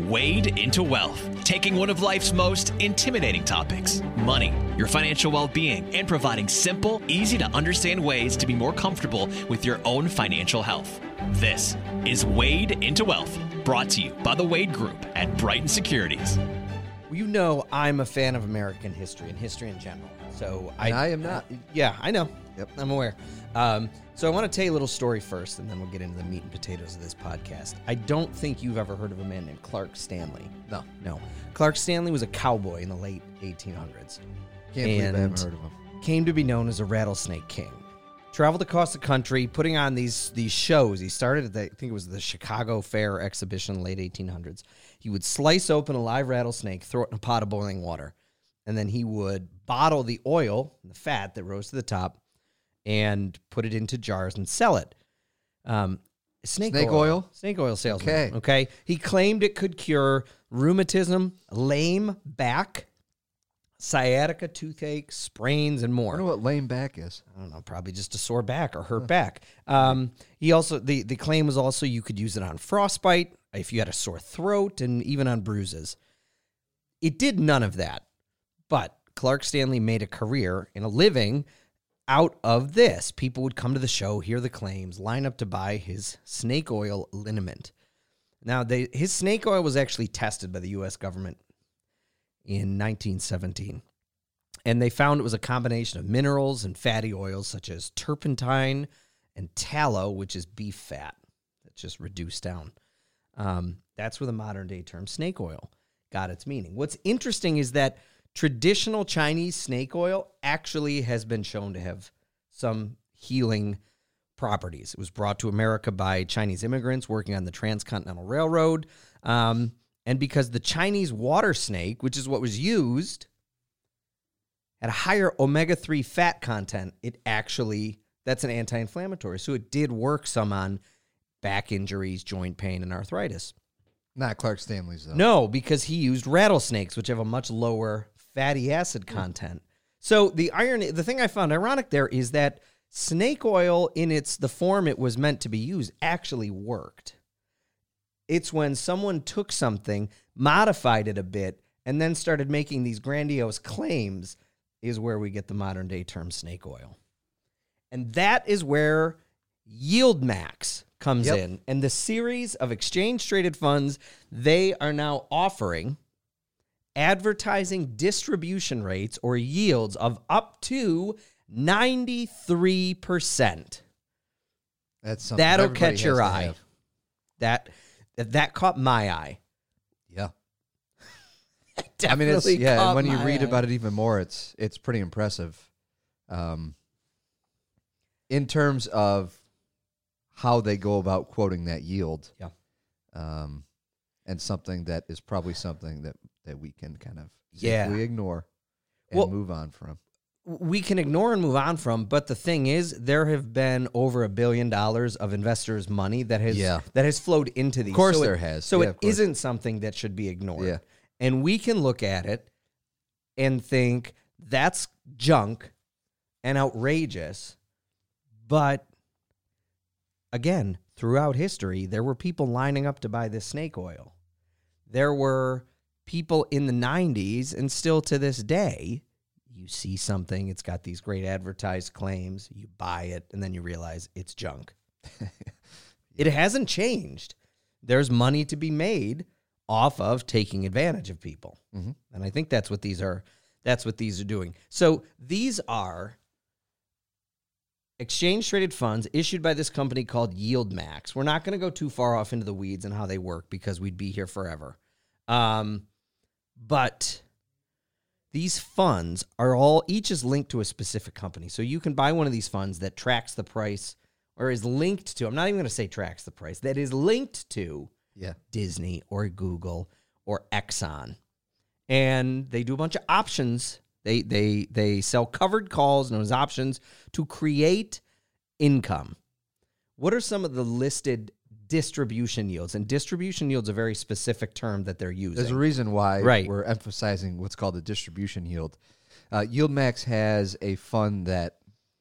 Wade into Wealth, taking one of life's most intimidating topics money, your financial well being, and providing simple, easy to understand ways to be more comfortable with your own financial health. This is Wade into Wealth, brought to you by the Wade Group at Brighton Securities. You know, I'm a fan of American history and history in general. So I, I am not. Yeah, I know. Yep. I'm aware. Um, so I want to tell you a little story first, and then we'll get into the meat and potatoes of this podcast. I don't think you've ever heard of a man named Clark Stanley. No. No. Clark Stanley was a cowboy in the late 1800s. Can't believe I haven't heard of him. Came to be known as a rattlesnake king. Traveled across the country, putting on these these shows. He started at the, I think it was the Chicago Fair exhibition, in the late 1800s. He would slice open a live rattlesnake, throw it in a pot of boiling water, and then he would bottle the oil, the fat that rose to the top, and put it into jars and sell it. Um, snake, Snake oil? snake oil salesman. Okay. okay. He claimed it could cure rheumatism, lame back, sciatica, toothache, sprains, and more. I more. wonder what lame back is. I don't know, probably just a sore back or hurt back. Um, he also the the claim was also you could use it on frostbite, if you had a sore throat, and even on bruises. It did none of that, but Clark Stanley made a career and a living out of this. People would come to the show, hear the claims, line up to buy his snake oil liniment. Now, they, his snake oil was actually tested by the U.S. government in 1917 and they found it was a combination of minerals and fatty oils such as turpentine and tallow, which is beef fat that's just reduced down. Um, that's where the modern day term snake oil got its meaning. What's interesting is that traditional Chinese snake oil actually has been shown to have some healing properties. It was brought to America by Chinese immigrants working on the Transcontinental Railroad. Um, and because the Chinese water snake, which is what was used, had a higher omega 3 fat content, it actually, that's an anti inflammatory. So it did work some on back injuries, joint pain, and arthritis. Not Clark Stanley's though. No, because he used rattlesnakes, which have a much lower fatty acid mm. content. So the irony, the thing I found ironic there is that snake oil, in its the form it was meant to be used, actually worked. It's when someone took something, modified it a bit, and then started making these grandiose claims, is where we get the modern day term snake oil. And that is where Yield Max comes Yep. in. And the series of exchange traded funds they are now offering advertising distribution rates or yields of up to 93%. That's something That'll catch your eye. have. That that caught my eye. Yeah. I mean, it's yeah. And when you read eye. about it even more, it's it's pretty impressive. Um, in terms of how they go about quoting that yield. Yeah. Um, and something that is probably something that that we can kind of Yeah. safely ignore and Well- move on from. we can ignore and move on from but the thing is there have been over a billion dollars of investors money that has Yeah. that has flowed into these Of course so there it, has. so Yeah, it isn't something that should be ignored Yeah. and we can look at it and think that's junk and outrageous but again throughout history there were people lining up to buy this snake oil there were people in the 90s and still to this day you see something it's got these great advertised claims you buy it and then you realize it's junk it hasn't changed there's money to be made off of taking advantage of people Mhm. and i think that's what these are that's what these are doing so these are exchange traded funds issued by this company called Yield Max. We're not going to go too far off into the weeds and how they work because we'd be here forever. Um, but these funds are all each is linked to a specific company. So you can buy one of these funds that tracks the price or is linked to, I'm not even going to say tracks the price, that is linked to Yeah. Disney or Google or Exxon. And they do a bunch of options. They they they sell covered calls known as options to create income. What are some of the listed distribution yields? And distribution yields a very specific term that they're using. There's a reason why Right. we're emphasizing what's called the distribution yield. Uh, YieldMax has a fund that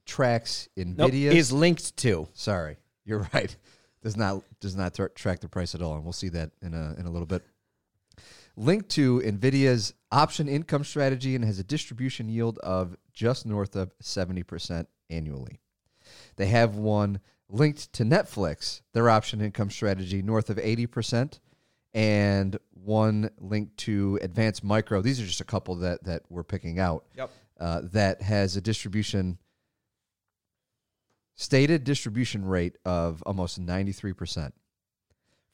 tracks Nope, Nvidia. is linked to. Sorry, you're right. Does not does not tra- track the price at all, and we'll see that in a in a little bit. linked to NVIDIA's option income strategy and has a distribution yield of just north of 70% annually. They have one linked to Netflix, their option income strategy, north of 80%, and one linked to Advanced Micro. These are just a couple that, that we're picking out. Yep. Uh, that has a distribution, stated distribution rate of almost 93%.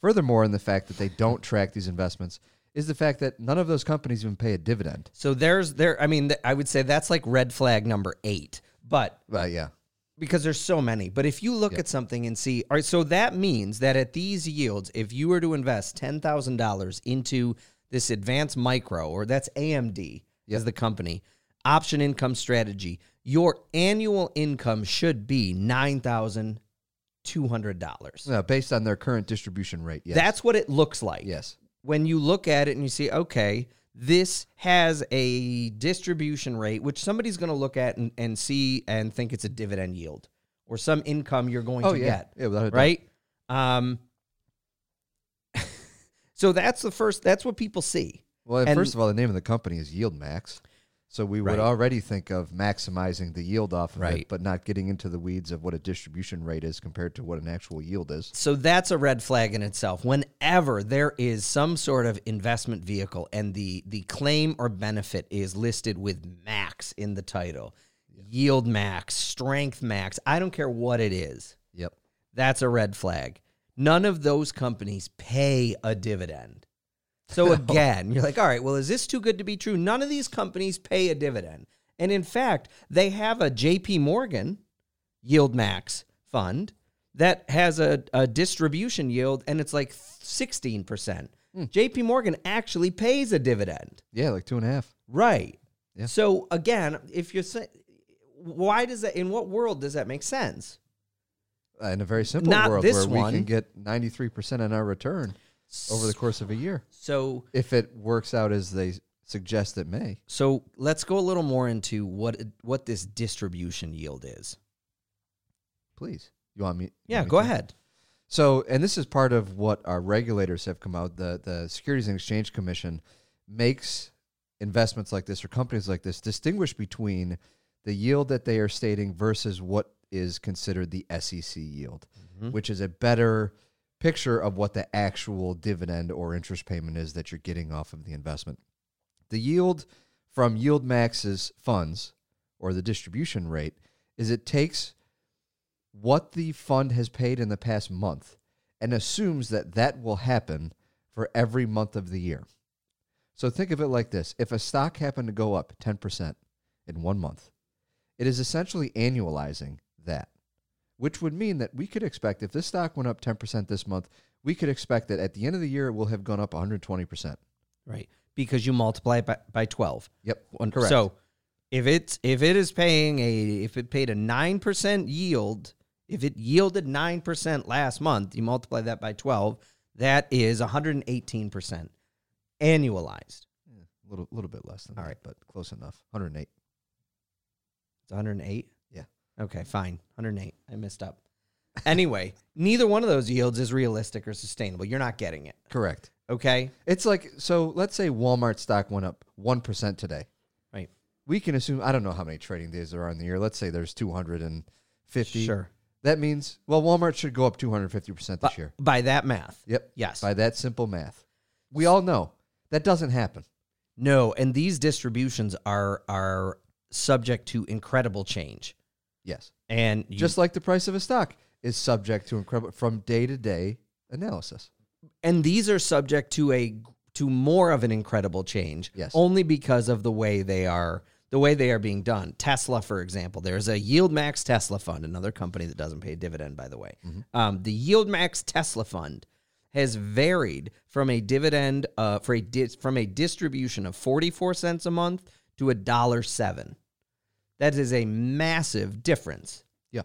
Furthermore, in the fact that they don't track these investments is the fact that none of those companies even pay a dividend. So there's there. I mean, I would say that's like red flag number eight. But Uh, yeah. Because there's so many. But if you look Yeah. at something and see, all right, so that means that at these yields, if you were to invest ten thousand dollars into this advanced micro, or that's AMD Yep. as the company option income strategy, your annual income should be nine thousand two hundred dollars. No, based on their current distribution rate. Yes. That's what it looks like. yes. when you look at it and you see, okay, this has a distribution rate, which somebody's going to look at and, and see and think it's a dividend yield or some income you're going Oh to yeah. get, Yeah, without right? Um, so that's the first. That's what people see. Well, and And- first of all, the name of the company is Yield Max. So we would Right. already think of maximizing the yield off of Right. it, but not getting into the weeds of what a distribution rate is compared to what an actual yield is. So that's a red flag in itself. Whenever there is some sort of investment vehicle and the the claim or benefit is listed with max in the title, yield max, strength max, I don't care what it is. Yep. That's a red flag. None of those companies pay a dividend. So again, you're like, all right, well, is this too good to be true? None of these companies pay a dividend. And in fact, they have a JP Morgan Yield Max fund that has a, a distribution yield and it's like 16%. JP Morgan actually pays a dividend. Yeah, like two and a half. Right. Yeah. So again, if you're saying, why does that, in what world does that make sense? Uh, In a very simple Not world where we can get 93% on our return over the course of a year. So If it works out as they suggest it may. So let's go a little more into what what this distribution yield is. Please. You want me? Yeah, want me go to? ahead. So, and this is part of what our regulators have come out. The the Securities and Exchange Commission makes investments like this or companies like this distinguish between the yield that they are stating versus what is considered the SEC yield, mm-hmm. which is a better picture of what the actual dividend or interest payment is that you're getting off of the investment. The yield from Yield Max's funds or the distribution rate is it takes what the fund has paid in the past month and assumes that that will happen for every month of the year. So think of it like this if a stock happened to go up 10% in one month, it is essentially annualizing that, which would mean that we could expect if this stock went up 10% this month, we could expect that at the end of the year it will have gone up 120%. Right. Because you multiply it by, by 12. Yep, One- correct. So if it's if it is paying a if it paid a 9% yield, if it yielded 9% last month, you multiply that by 12, that is 118% annualized. a little, little bit less than All that, right. but close enough. 108. It's 108. Okay, fine. 108. I missed up. Anyway, neither one of those yields is realistic or sustainable. You're not getting it. Correct. Okay? It's like so. Let's say Walmart stock went up one percent today. Right. We can assume. I don't know how many trading days there are in the year. Let's say there's 250. Sure. That means well, Walmart should go up 250 percent this By, year. by that math. Yep. Yes. By that simple math, we all know that doesn't happen. No, and these distributions are are subject to incredible change. Yes. And you, Just like the price of a stock is subject to incredible from day to day analysis. and these are subject to a to more of an incredible change. Yes. Only because of the way they are the way they are being done. Tesla, for example, there's a Yield Max Tesla fund, another company that doesn't pay a dividend, by the way. Um, the Yield Max Tesla fund has varied from a dividend uh, for a dis- from a distribution of 44 cents a month to a dollar seven. That is a massive difference. Yeah.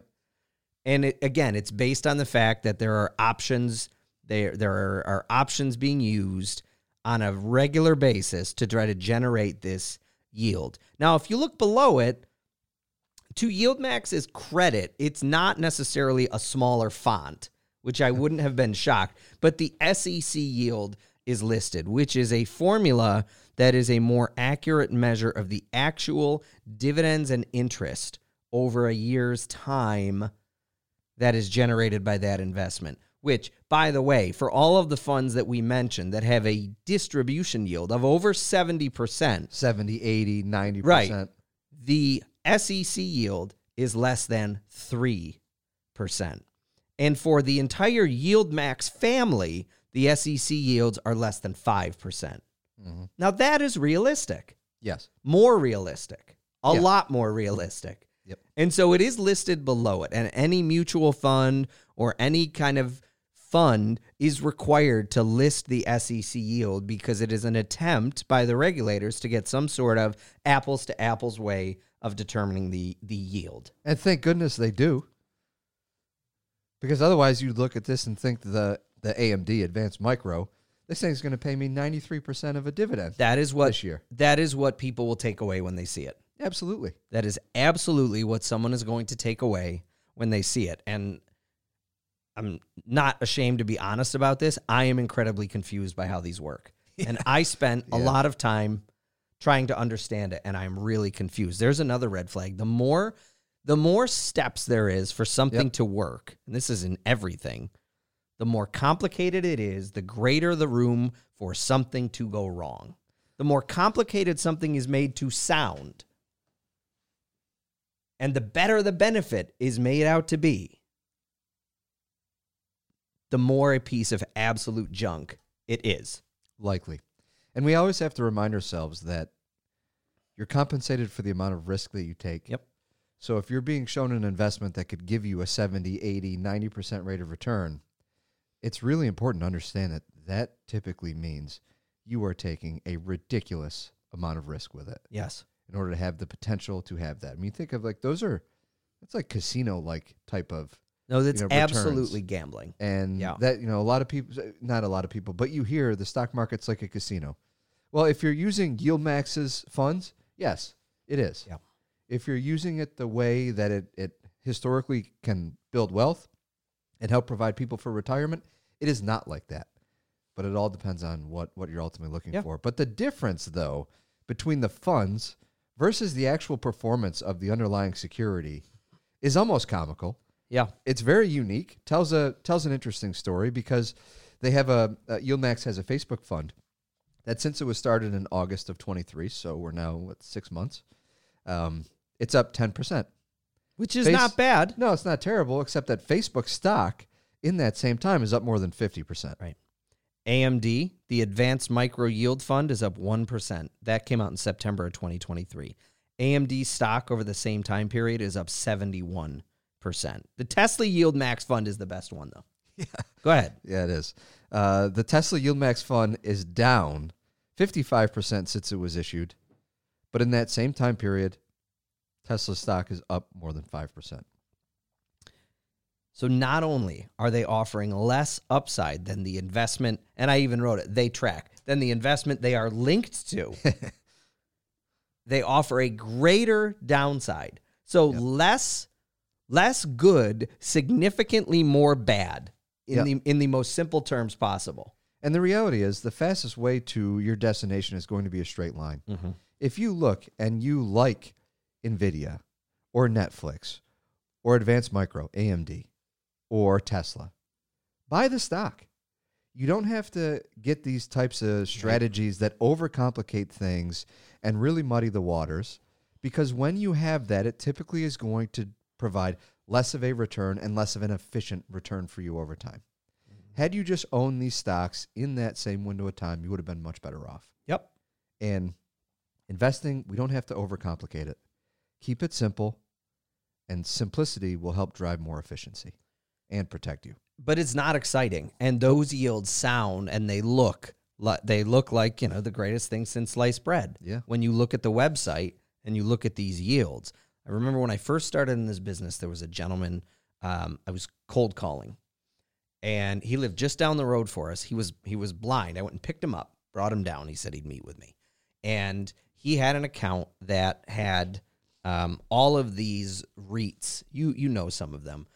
And it, again, it's based on the fact that there are options. There, there are, are options being used on a regular basis to try to generate this yield. Now, if you look below it, to YieldMax's credit, it's not necessarily a smaller font, which I wouldn't have been shocked. But the SEC yield is listed, which is a formula that is a more accurate measure of the actual dividends and interest over a year's time that is generated by that investment. Which, by the way, for all of the funds that we mentioned that have a distribution yield of over 70%, 70, 80, 90%. Right. the SEC yield is less than 3%. And for the entire Yield Max family, the SEC yields are less than 5%. Mm-hmm. Now, that is realistic, Yes. more realistic, a Yeah. lot more realistic. Yep. And so it is listed below it. And any mutual fund or any kind of fund is required to list the SEC yield because it is an attempt by the regulators to get some sort of apples to apples way of determining the, the yield. And thank goodness they do. Because otherwise you'd look at this and think the the AMD Advanced Micro, this thing's going to pay me 93% of a dividend That is what this year. that is what people will take away when they see it. Absolutely. That is absolutely what someone is going to take away when they see it. And I'm not ashamed to be honest about this. I am incredibly confused by how these work. And I spent a lot of time trying to understand it and I'm really confused. There's another red flag. The more the more steps there is for something Yep. to work, and this is in everything, the more complicated it is, the greater the room for something to go wrong. The more complicated something is made to sound, and the better the benefit is made out to be, the more a piece of absolute junk it is. Likely. And we always have to remind ourselves that you're compensated for the amount of risk that you take. Yep. So if you're being shown an investment that could give you a 70, 80, 90% rate of return, it's really important to understand that that typically means you are taking a ridiculous amount of risk with it Yes. in order to have the potential to have that. I mean, think of like those are, that's like casino like type of No, that's You know, absolutely gambling. and Yeah. that you know a lot of people not a lot of people but you hear the stock market's like a casino well if you're using yield max's funds yes it is Yeah. if you're using it the way that it, it historically can build wealth and help provide people for retirement it is not like that but it all depends on what what you're ultimately looking Yeah. for but the difference though between the funds versus the actual performance of the underlying security is almost comical Yeah. it's very unique. tells a tells an interesting story because they have a uh, YieldMax has a Facebook fund that since it was started in August of 23, so we're now what six months. Um, it's up 10 percent. Which is Face- not bad. No, it's not terrible, except that Facebook stock in that same time is up more than 50 percent. Right. AMD, the Advanced Micro Yield Fund, is up 1%. That came out in September of 2023. AMD stock over the same time period is up 71%. The Tesla Yield Max Fund is the best one, though. Yeah. Go ahead. Yeah, it is. Uh, the Tesla Yield Max fund is down 55 percent since it was issued, but in that same time period, Tesla stock is up more than five percent. So not only are they offering less upside than the investment, and I even wrote it, they track, than the investment they are linked to, they offer a greater downside. So less less good, significantly more bad in Yeah. the in the most simple terms possible. And the reality is, the fastest way to your destination is going to be a straight line. Mm-hmm. If you look and you like NVIDIA or Netflix or Advanced Micro, AMD, or Tesla, buy the stock. You don't have to get these types of strategies that overcomplicate things and really muddy the waters because when you have that, it typically is going to provide less of a return and less of an efficient return for you over time. Mm-hmm. Had you just owned these stocks in that same window of time, you would have been much better off. Yep. And investing, we don't have to overcomplicate it. Keep it simple, and simplicity will help drive more efficiency and protect you. But it's not exciting. And those yields sound and they look they look like, you know, the greatest thing since sliced bread. Yeah. When you look at the website and you look at these yields. I remember when I first started in this business, there was a gentleman um, I was cold calling. And he lived just down the road for us. He was he was blind. I went and picked him up, brought him down. He said he'd meet with me. And he had an account that had um, all of these REITs. You you know some of them.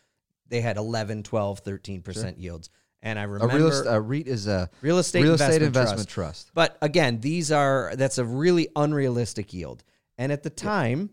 They had 11, 12, 13% yields. And I remember real a REIT is a real estate real investment, estate investment trust. trust. But again, these are that's a really unrealistic yield. And at the time,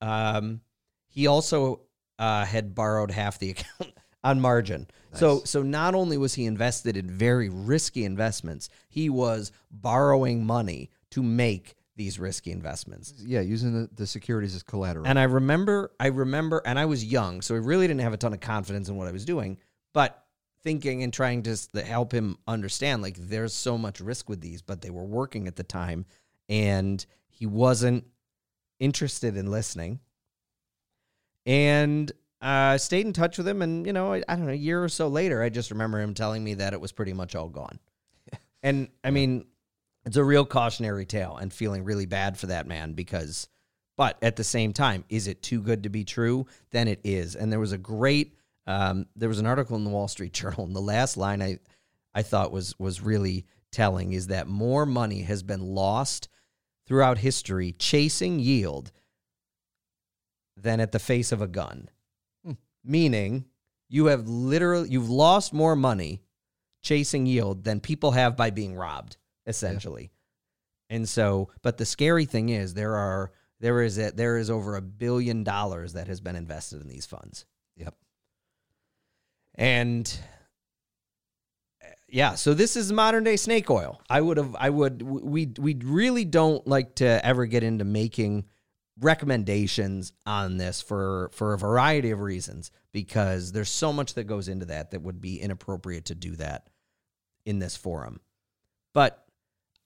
um, he also uh, had borrowed half the account on margin. So so not only was he invested in very risky investments, he was borrowing money to make these risky investments. Yeah, using the, the securities as collateral. And I remember, I remember, and I was young, so I really didn't have a ton of confidence in what I was doing. But thinking and trying to help him understand, like, there's so much risk with these, but they were working at the time, and he wasn't interested in listening. And uh, stayed in touch with him, and you know, I, I don't know, a year or so later, I just remember him telling me that it was pretty much all gone. and I mean, it's a real cautionary tale, and feeling really bad for that man because. But at the same time, is it too good to be true? Then it is. And there was a great, um, there was an article in the Wall Street Journal, and the last line I, I thought was was really telling is that more money has been lost throughout history chasing yield than at the face of a gun. Hmm. Meaning, you have literally you've lost more money chasing yield than people have by being robbed, essentially. And so, but the scary thing is there are there is a, there is over a billion dollars that has been invested in these funds. Yep. And yeah, so this is modern day snake oil. I would have I would we we really don't like to ever get into making recommendations on this for for a variety of reasons because there's so much that goes into that that would be inappropriate to do that in this forum. But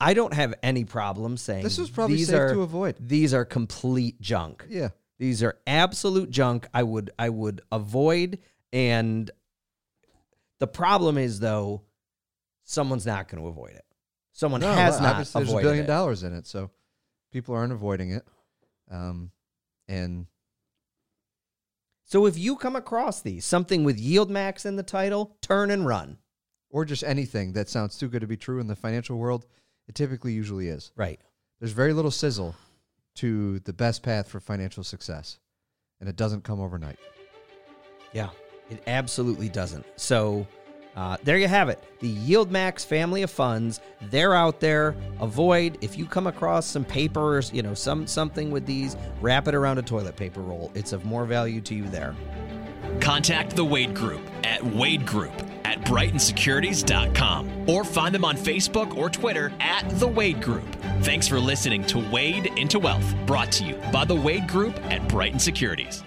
I don't have any problem saying This probably these safe are, to avoid. These are complete junk. Yeah. These are absolute junk. I would I would avoid and the problem is though someone's not going to avoid it. Someone No, has not obviously there's a billion it. dollars in it, so people aren't avoiding it. Um, and So if you come across these, something with yield max in the title, turn and run. or just anything that sounds too good to be true in the financial world, it typically usually is. Right. There's very little sizzle to the best path for financial success, and it doesn't come overnight. Yeah, it absolutely doesn't. So uh, there you have it. The Yield Max family of funds. They're out there. Avoid if you come across some papers, you know, some something with these, wrap it around a toilet paper roll. It's of more value to you there. Contact the Wade Group at Wade Group at BrightonSecurities.com or find them on Facebook or Twitter at The Wade Group. Thanks for listening to Wade into Wealth, brought to you by the Wade Group at Brighton Securities.